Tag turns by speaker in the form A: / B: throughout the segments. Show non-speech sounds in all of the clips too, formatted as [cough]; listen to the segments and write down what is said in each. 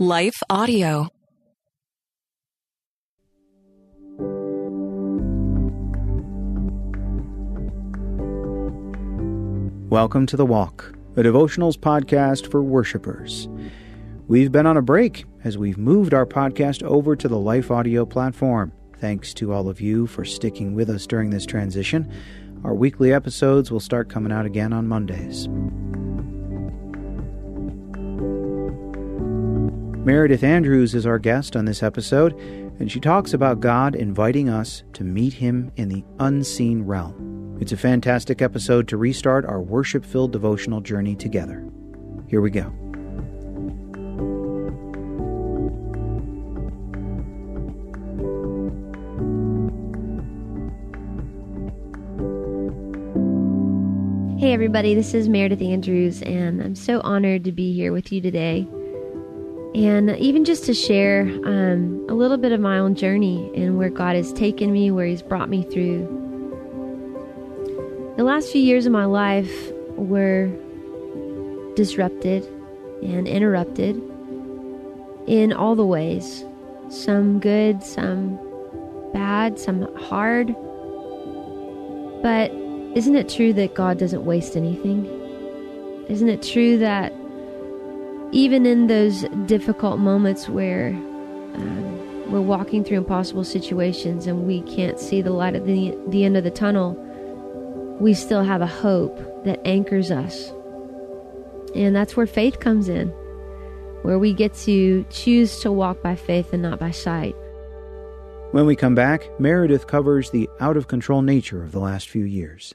A: Life Audio.
B: Welcome to The Walk, a devotionals podcast for worshipers. We've been on a break as we've moved our podcast over to the Life Audio platform. Thanks to all of you for sticking with us during this transition. Our weekly episodes will start coming out again on Mondays. Meredith Andrews is our guest on this episode, and she talks about God inviting us to meet Him in the unseen realm. It's a fantastic episode to restart our worship filled devotional journey together. Here we go.
C: Hey, everybody, this is Meredith Andrews, and I'm so honored to be here with you today. And even just to share um, a little bit of my own journey and where God has taken me, where He's brought me through. The last few years of my life were disrupted and interrupted in all the ways some good, some bad, some hard. But isn't it true that God doesn't waste anything? Isn't it true that even in those difficult moments where um, we're walking through impossible situations and we can't see the light at the, the end of the tunnel, we still have a hope that anchors us. And that's where faith comes in, where we get to choose to walk by faith and not by sight.
B: When we come back, Meredith covers the out of control nature of the last few years.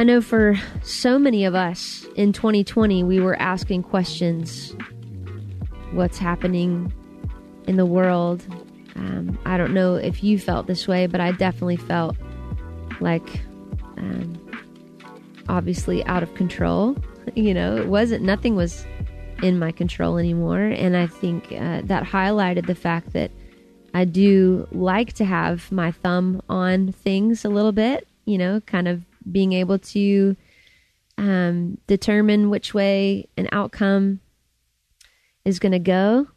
C: I know for so many of us in 2020, we were asking questions what's happening in the world? Um, I don't know if you felt this way, but I definitely felt like um, obviously out of control. [laughs] You know, it wasn't, nothing was in my control anymore. And I think uh, that highlighted the fact that I do like to have my thumb on things a little bit, you know, kind of being able to um, determine which way an outcome is going to go.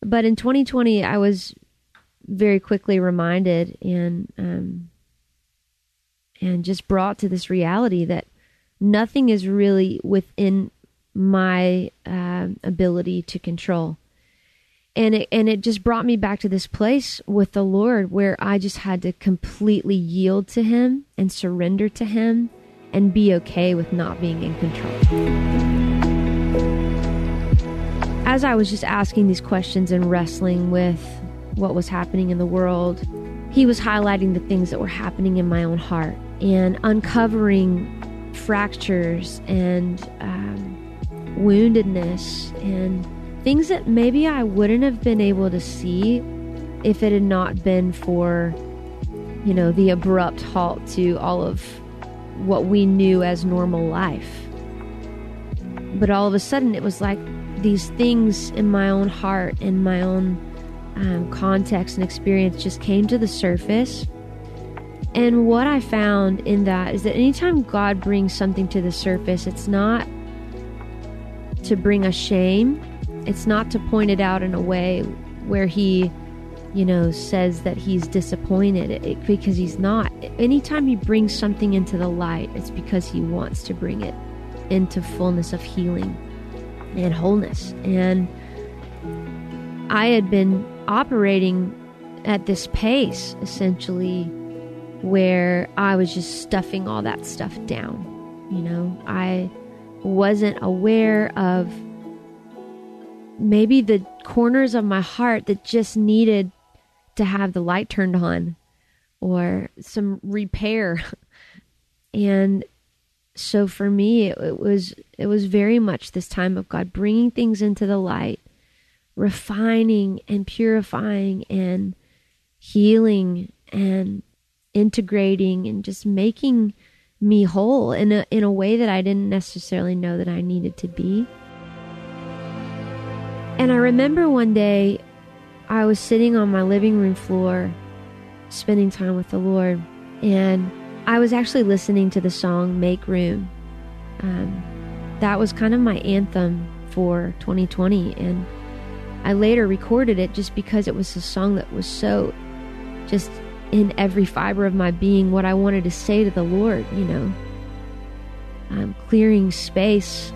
C: But in 2020, I was very quickly reminded and um, and just brought to this reality that nothing is really within my uh, ability to control. And it, and it just brought me back to this place with the Lord where I just had to completely yield to Him and surrender to Him and be okay with not being in control. As I was just asking these questions and wrestling with what was happening in the world, He was highlighting the things that were happening in my own heart and uncovering fractures and um, woundedness and things that maybe I wouldn't have been able to see if it had not been for, you know, the abrupt halt to all of what we knew as normal life. But all of a sudden, it was like these things in my own heart, in my own um, context and experience, just came to the surface. And what I found in that is that anytime God brings something to the surface, it's not to bring us shame, it's not to point it out in a way where He you know, says that he's disappointed it, because he's not. Anytime he brings something into the light, it's because he wants to bring it into fullness of healing and wholeness. And I had been operating at this pace essentially where I was just stuffing all that stuff down. You know, I wasn't aware of maybe the corners of my heart that just needed to have the light turned on or some repair. [laughs] and so for me it, it, was it was very much this time of God bringing things into the light, refining and purifying and healing and integrating and just making me whole in a in a way that I didn't necessarily know that I needed to be. And I remember one day I was sitting on my living room floor spending time with the Lord and I was actually listening to the song Make Room. Um, that was kind of my anthem for 2020 and I later recorded it just because it was a song that was so just in every fiber of my being what I wanted to say to the Lord, you know. I'm clearing space,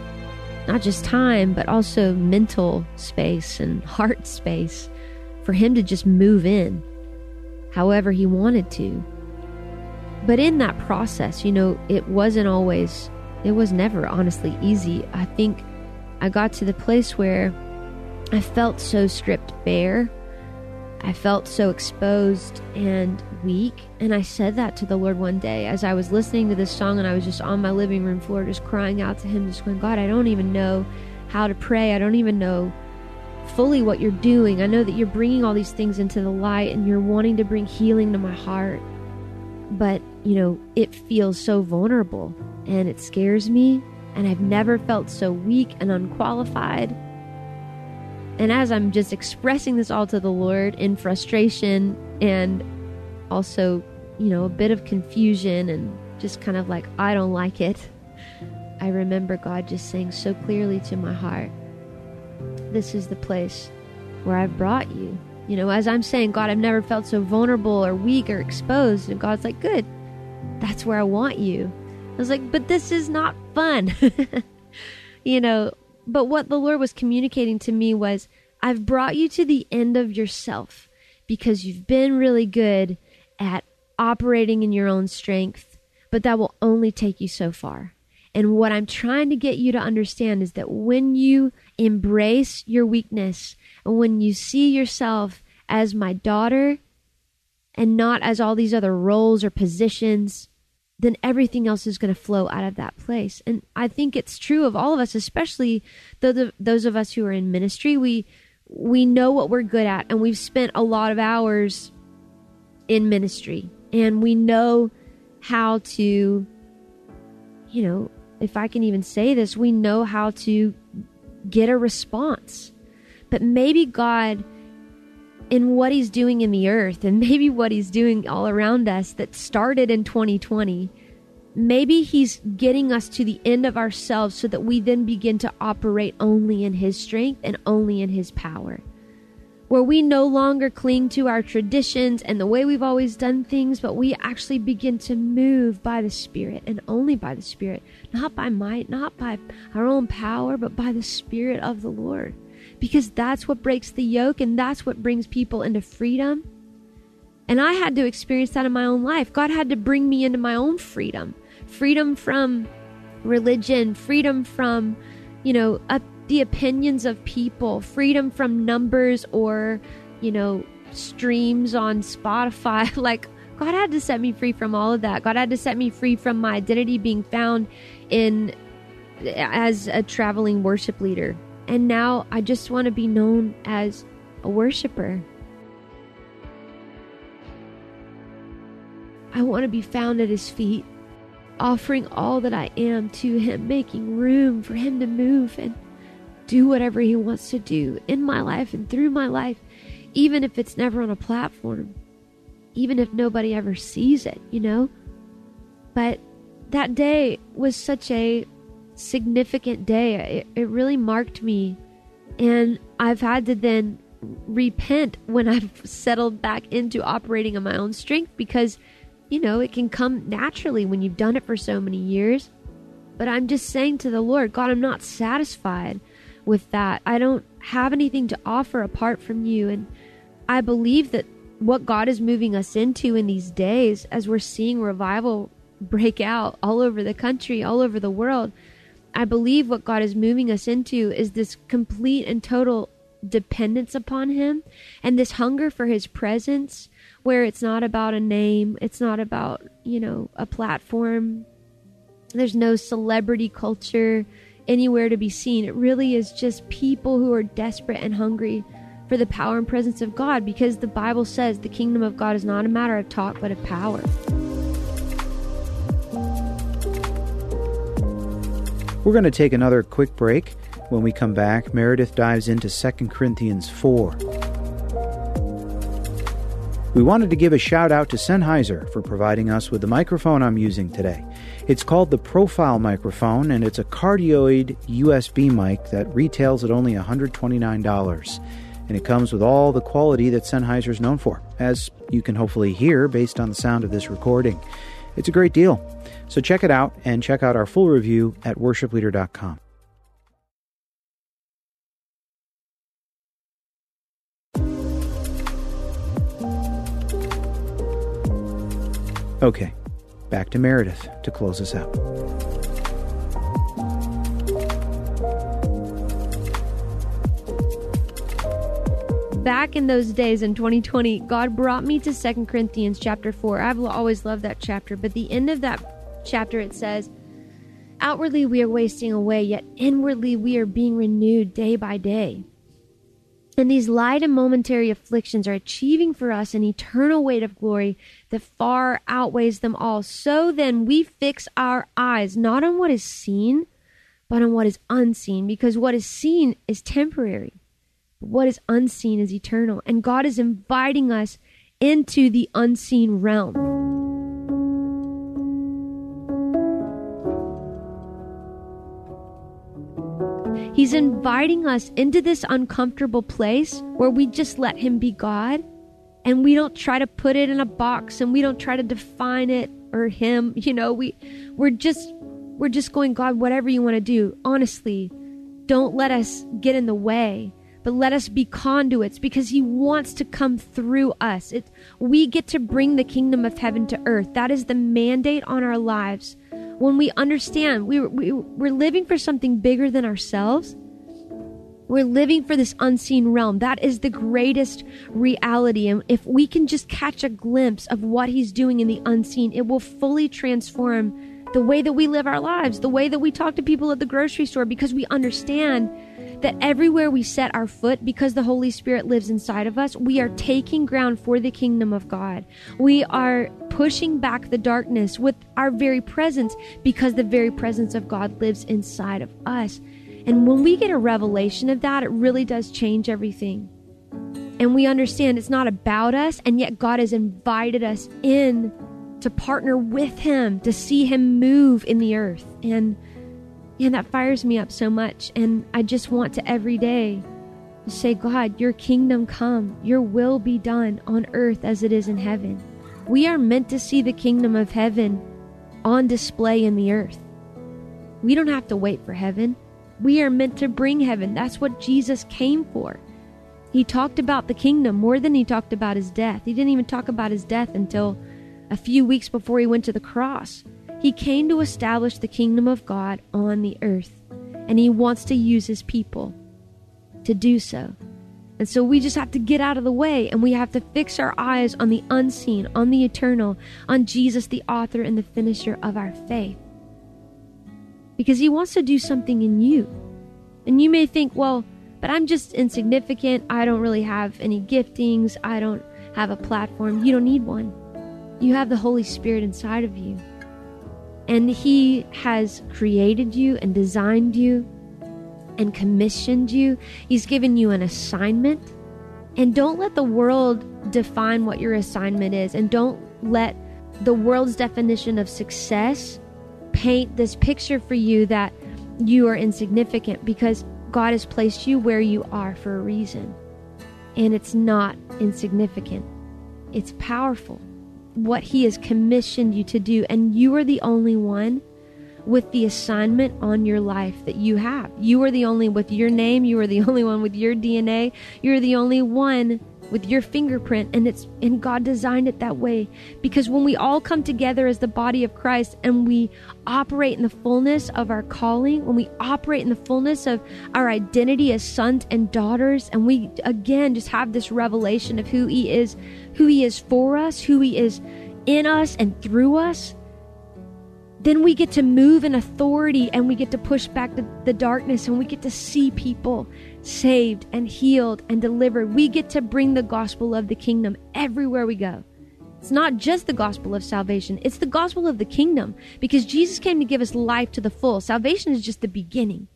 C: not just time, but also mental space and [laughs] heart space for Him to just move in however He wanted to. But in that process, you know, it wasn't always, it was never honestly easy. I think I got to the place where I felt so stripped bare I felt so exposed and weak. And I said that to the Lord one day as I was listening to this song and I was just on my living room floor, just crying out to Him, just going, God, I don't even know how to pray. I don't even know fully what you're doing. I know that you're bringing all these things into the light and you're wanting to bring healing to my heart. But, you know, it feels so vulnerable and it scares me. And I've never felt so weak and unqualified and as I'm just expressing this all to the Lord in frustration and also, you know, a bit of confusion and just kind of like, I don't like it, I remember God just saying so clearly to my heart, This is the place where I've brought you. You know, as I'm saying, God, I've never felt so vulnerable or weak or exposed. And God's like, Good, that's where I want you. I was like, But this is not fun. [laughs] you know, but what the Lord was communicating to me was, I've brought you to the end of yourself because you've been really good at operating in your own strength, but that will only take you so far. And what I'm trying to get you to understand is that when you embrace your weakness and when you see yourself as my daughter and not as all these other roles or positions, then everything else is going to flow out of that place. And I think it's true of all of us, especially the, those of us who are in ministry. We we know what we're good at, and we've spent a lot of hours in ministry, and we know how to, you know, if I can even say this, we know how to get a response. But maybe God in what he's doing in the earth and maybe what he's doing all around us that started in 2020 maybe he's getting us to the end of ourselves so that we then begin to operate only in his strength and only in his power. Where we no longer cling to our traditions and the way we've always done things, but we actually begin to move by the Spirit and only by the Spirit, not by might, not by our own power, but by the Spirit of the Lord because that's what breaks the yoke and that's what brings people into freedom. And I had to experience that in my own life. God had to bring me into my own freedom freedom from religion, freedom from, you know, uh, the opinions of people, freedom from numbers or, you know, streams on Spotify. [laughs] like, God had to set me free from all of that. God had to set me free from my identity being found in as a traveling worship leader. And now I just want to be known as a worshiper. I want to be found at his feet, offering all that I am to him, making room for him to move and do whatever he wants to do in my life and through my life, even if it's never on a platform, even if nobody ever sees it, you know? But that day was such a significant day. It, it really marked me. And I've had to then repent when [laughs] I've settled back into operating on my own strength because, you know, it can come naturally when you've done it for so many years. But I'm just saying to the Lord, God, I'm not satisfied with that. I don't have anything to offer apart from you. And I believe that what God is moving us into in these days, as we're seeing revival break out all over the country, all over the world, I believe what God is moving us into is this complete and total dependence upon Him and this hunger for His presence, where it's not about a name, it's not about, you know, a platform. There's no celebrity culture anywhere to be seen. It really is just people who are desperate and hungry for the power and presence of God because the Bible says the kingdom of God is not a matter of talk but of power.
B: We're going to take another quick break. When we come back, Meredith dives into 2 Corinthians 4. We wanted to give a shout out to Sennheiser for providing us with the microphone I'm using today. It's called the Profile microphone, and it's a cardioid USB mic that retails at only $129. And it comes with all the quality that Sennheiser is known for, as you can hopefully hear based on the sound of this recording. It's a great deal. So check it out and check out our full review at worshipleader.com. Okay, back to Meredith to close us out.
C: back in those days in 2020, God brought me to Second Corinthians chapter 4. I've always loved that chapter, but the end of that chapter it says, Outwardly we are wasting away, yet inwardly we are being renewed day by day. And these light and momentary afflictions are achieving for us an eternal weight of glory that far outweighs them all. So then we fix our eyes not on what is seen, but on what is unseen, because what is seen is temporary but what is unseen is eternal. And God is inviting us into the unseen realm. He's inviting us into this uncomfortable place where we just let Him be God and we don't try to put it in a box and we don't try to define it or Him. [laughs] You know, we, we're just, we're just going, God, whatever you want to do. Honestly, don't let us get in the way but let us be conduits because he wants to come through us. It, we get to bring the kingdom of heaven to earth. That is the mandate on our lives. When we understand we, we, we're living for something bigger than ourselves, we're living for this unseen realm. That is the greatest reality. And if we can just catch a glimpse of what he's doing in the unseen, it will fully transform the way that we live our lives, the way that we talk to people at the grocery store, because we understand that everywhere we set our foot, because the Holy Spirit lives inside of us, we are taking ground for the kingdom of God. We are pushing back the darkness with our very presence because the very presence of God lives inside of us. And when we get a revelation of that, it really does change everything. And we understand it's not about us, and yet God has invited us in to partner with Him, to see Him move in the earth. And and that fires me up so much. And I just want to every day say, God, your kingdom come, your will be done on earth as it is in heaven. We are meant to see the kingdom of heaven on display in the earth. We don't have to wait for heaven. We are meant to bring heaven. That's what Jesus came for. He talked about the kingdom more than he talked about his death. He didn't even talk about his death until a few weeks before he went to the cross. He came to establish the kingdom of God on the earth, and He wants to use His people to do so. And so we just have to get out of the way and we have to fix our eyes on the unseen, on the eternal, on Jesus, the author and the finisher of our faith. Because He wants to do something in you. And you may think, well, but I'm just insignificant. I don't really have any giftings. I don't have a platform. You don't need one. You have the Holy Spirit inside of you. And He has created you and designed you and commissioned you. He's given you an assignment. And don't let the world define what your assignment is. And don't let the world's definition of success paint this picture for you that you are insignificant because God has placed you where you are for a reason. And it's not insignificant, it's powerful. What He has commissioned you to do, and you are the only one with the assignment on your life that you have. You are the only with your name, you are the [laughs] only one with your DNA, you're the only one with your fingerprint and it's and God designed it that way. Because when we all come together as the body of Christ and we operate in the fullness of our calling when we operate in the fullness of our identity as sons and daughters and we again just have this revelation of who he is who he is for us who he is in us and through us then we get to move in authority and we get to push back the, the darkness and we get to see people saved and healed and delivered. We get to bring the gospel of the kingdom everywhere we go. It's not just the gospel of salvation, it's the gospel of the kingdom because Jesus came to give us life to the full. Salvation is just the beginning.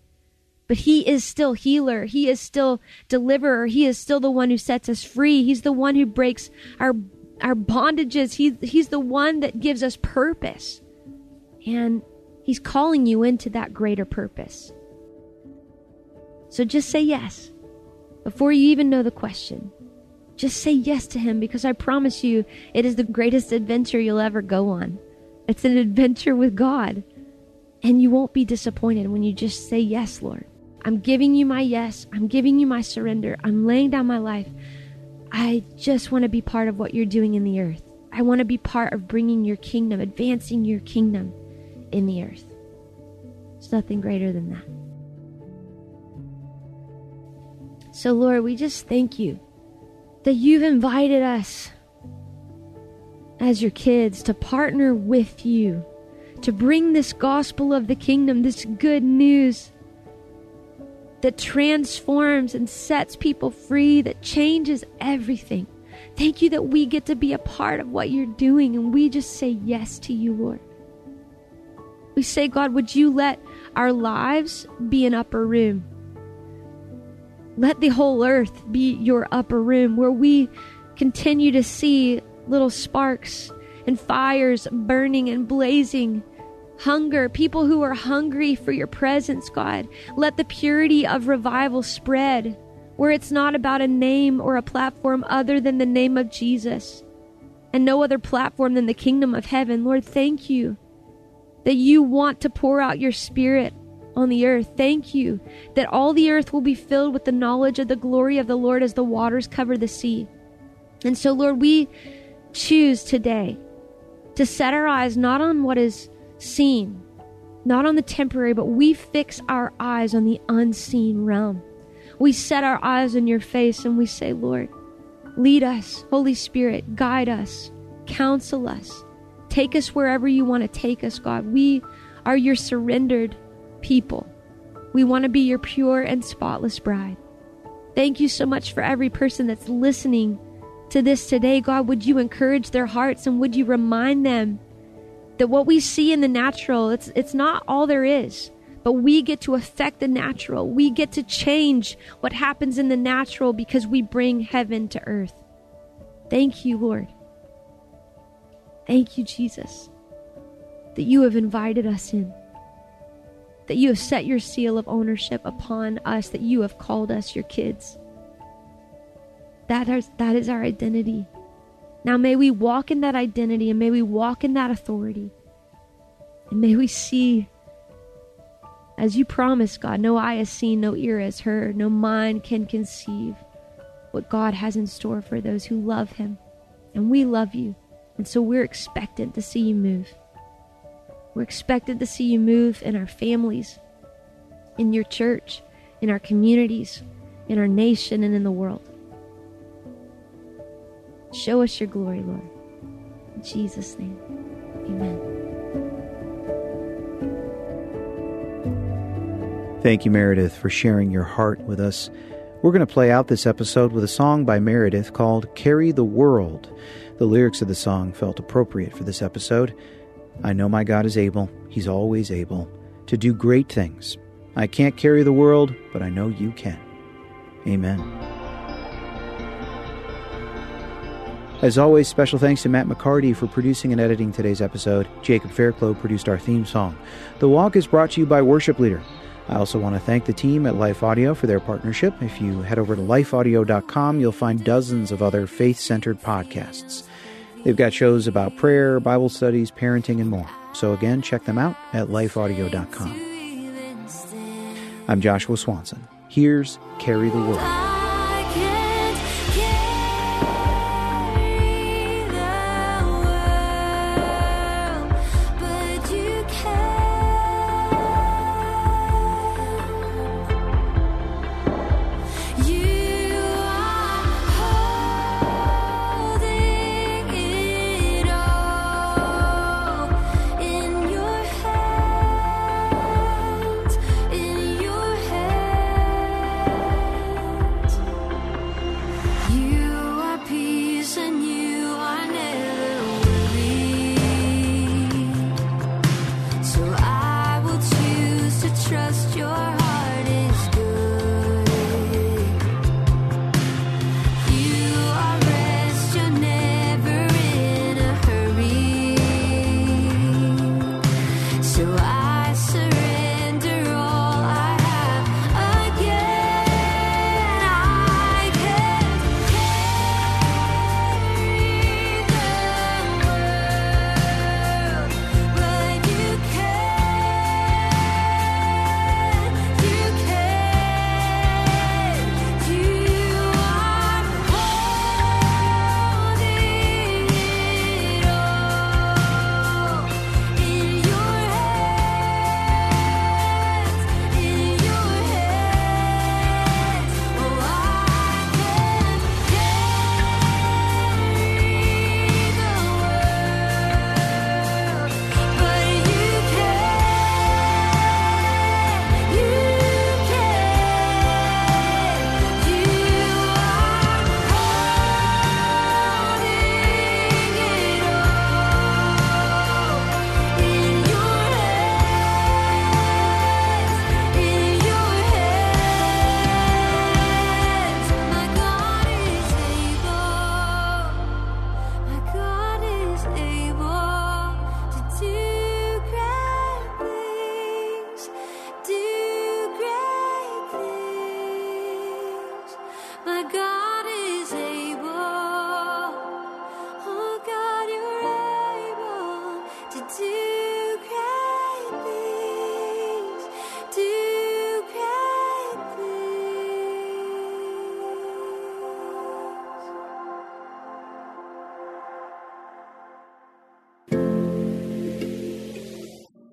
C: But he is still healer. He is still deliverer. He is still the one who sets us free. He's the one who breaks our our bondages. He, he's the one that gives us purpose. And He's calling you into that greater purpose. So just say yes before you even know the question. Just say yes to Him because I promise you it is the greatest adventure you'll ever go on. It's an adventure with God. And you won't be disappointed when you just say yes, Lord. I'm giving you my yes. I'm giving you my surrender. I'm laying down my life. I just want to be part of what you're doing in the earth. I want to be part of bringing your kingdom, advancing your kingdom in the earth. There's nothing greater than that. So, Lord, we just thank you that you've invited us as your kids to partner with you to bring this gospel of the kingdom, this good news that transforms and sets people free, that changes everything. Thank you that we get to be a part of what you're doing, and we just say yes to you, Lord. We say, God, would you let our lives be an upper room? Let the whole earth be your upper room where we continue to see little sparks and fires burning and blazing. Hunger, people who are hungry for your presence, God. Let the purity of revival spread where it's not about a name or a platform other than the name of Jesus and no other platform than the kingdom of heaven. Lord, thank you that you want to pour out your spirit on the earth. Thank you that all the earth will be filled with the knowledge of the glory of the Lord as the waters cover the sea. And so, Lord, we choose today to set our eyes not on what is seen, not on the temporary, but we fix our eyes on the unseen realm. We set our eyes on your face and we say, Lord, lead us, Holy Spirit, guide us, counsel us. Take us wherever you want to take us, God. We are your surrendered people. We want to be your pure and spotless bride. Thank you so much for every person that's listening to this today. God, would you encourage their hearts and would you remind them that what we see in the natural, it's, it's not all there is, but we get to affect the natural. We get to change what happens in the natural because we bring heaven to earth. Thank you, Lord. Thank you, Jesus, that you have invited us in, that you have set your seal of ownership upon us, that you have called us your kids. That is, that is our identity. Now, may we walk in that identity and may we walk in that authority. And may we see, as you promised, God, no eye has seen, no ear has heard, no mind can conceive what God has in store for those who love Him. And we love you. And so we're expectant to see you move. We're expected to see you move in our families, in your church, in our communities, in our nation, and in the world. Show us your glory, Lord. In Jesus' name, amen.
B: Thank you, Meredith, for sharing your heart with us. We're going to play out this episode with a song by Meredith called Carry the World. The lyrics of the song felt appropriate for this episode. I know my God is able, He's always able, to do great things. I can't carry the world, but I know you can. Amen. As always, special thanks to Matt McCartie for producing and editing today's episode. Jacob Fairclough produced our theme song. The Walk is brought to you by Worship Leader.
C: I also want to thank the team at Life Audio for their partnership. If you head over to lifeaudio.com, you'll find dozens of other faith centered podcasts. They've got shows about prayer, Bible studies, parenting, and more. So, again, check them out at lifeaudio.com. I'm Joshua Swanson. Here's Carry the World.